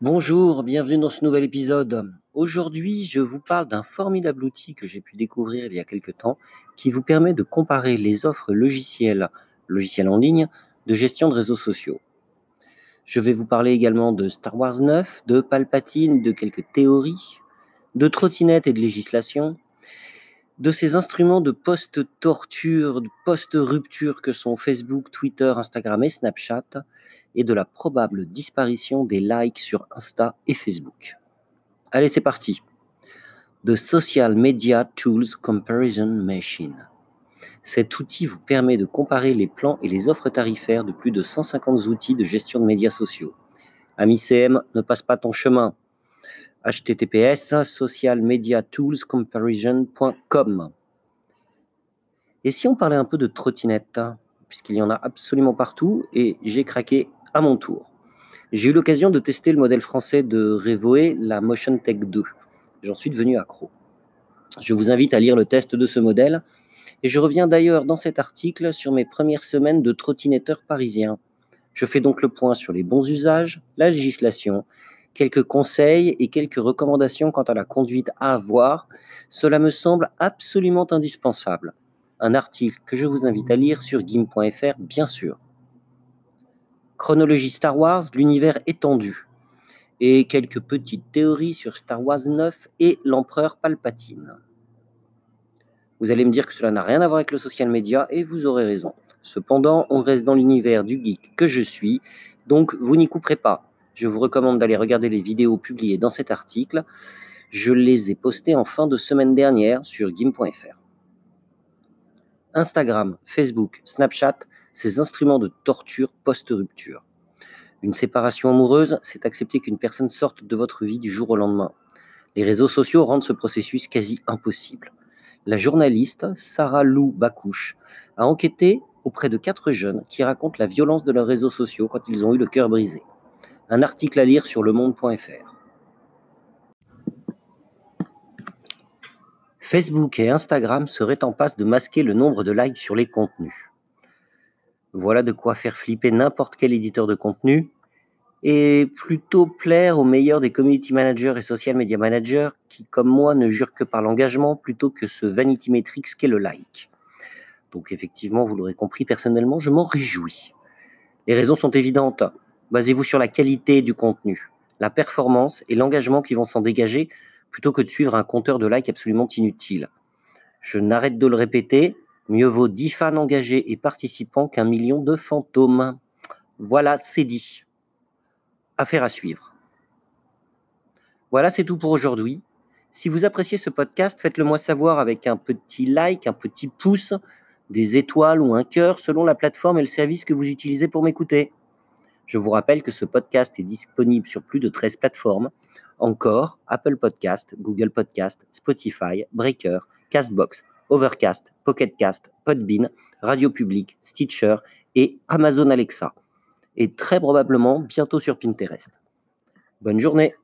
Bonjour, bienvenue dans ce nouvel épisode. Aujourd'hui, je vous parle d'un formidable outil que j'ai pu découvrir il y a quelque temps qui vous permet de comparer les offres logicielles, logiciels en ligne, de gestion de réseaux sociaux. Je vais vous parler également de Star Wars 9, de Palpatine, de quelques théories, de trottinettes et de législation, de ces instruments de post-torture, de post-rupture que sont Facebook, Twitter, Instagram et Snapchat, et de la probable disparition des likes sur Insta et Facebook. Allez, c'est parti. The Social Media Tools Comparison Machine. Cet outil vous permet de comparer les plans et les offres tarifaires de plus de 150 outils de gestion de médias sociaux. Ami CM, ne passe pas ton chemin https socialmediatoolscomparison.com. Et si on parlait un peu de trottinette, puisqu'il y en a absolument partout, et j'ai craqué à mon tour. J'ai eu l'occasion de tester le modèle français de Revoe, la Motion Tech 2. J'en suis devenu accro. Je vous invite à lire le test de ce modèle, et je reviens d'ailleurs dans cet article sur mes premières semaines de trottinetteur parisien. Je fais donc le point sur les bons usages, la législation quelques conseils et quelques recommandations quant à la conduite à avoir, cela me semble absolument indispensable. Un article que je vous invite à lire sur gim.fr, bien sûr. Chronologie Star Wars, l'univers étendu. Et quelques petites théories sur Star Wars 9 et l'empereur Palpatine. Vous allez me dire que cela n'a rien à voir avec le social media et vous aurez raison. Cependant, on reste dans l'univers du geek que je suis, donc vous n'y couperez pas je vous recommande d'aller regarder les vidéos publiées dans cet article. Je les ai postées en fin de semaine dernière sur gim.fr. Instagram, Facebook, Snapchat, ces instruments de torture post-rupture. Une séparation amoureuse, c'est accepter qu'une personne sorte de votre vie du jour au lendemain. Les réseaux sociaux rendent ce processus quasi impossible. La journaliste Sarah Lou Bakouche a enquêté auprès de quatre jeunes qui racontent la violence de leurs réseaux sociaux quand ils ont eu le cœur brisé. Un article à lire sur lemonde.fr. Facebook et Instagram seraient en passe de masquer le nombre de likes sur les contenus. Voilà de quoi faire flipper n'importe quel éditeur de contenu et plutôt plaire aux meilleurs des community managers et social media managers qui, comme moi, ne jurent que par l'engagement plutôt que ce vanity metrics qu'est le like. Donc effectivement, vous l'aurez compris, personnellement, je m'en réjouis. Les raisons sont évidentes. Basez-vous sur la qualité du contenu, la performance et l'engagement qui vont s'en dégager plutôt que de suivre un compteur de likes absolument inutile. Je n'arrête de le répéter, mieux vaut 10 fans engagés et participants qu'un million de fantômes. Voilà, c'est dit. Affaire à suivre. Voilà, c'est tout pour aujourd'hui. Si vous appréciez ce podcast, faites-le moi savoir avec un petit like, un petit pouce, des étoiles ou un cœur selon la plateforme et le service que vous utilisez pour m'écouter. Je vous rappelle que ce podcast est disponible sur plus de 13 plateformes, encore Apple Podcast, Google Podcast, Spotify, Breaker, Castbox, Overcast, Pocketcast, Podbean, Radio Public, Stitcher et Amazon Alexa. Et très probablement bientôt sur Pinterest. Bonne journée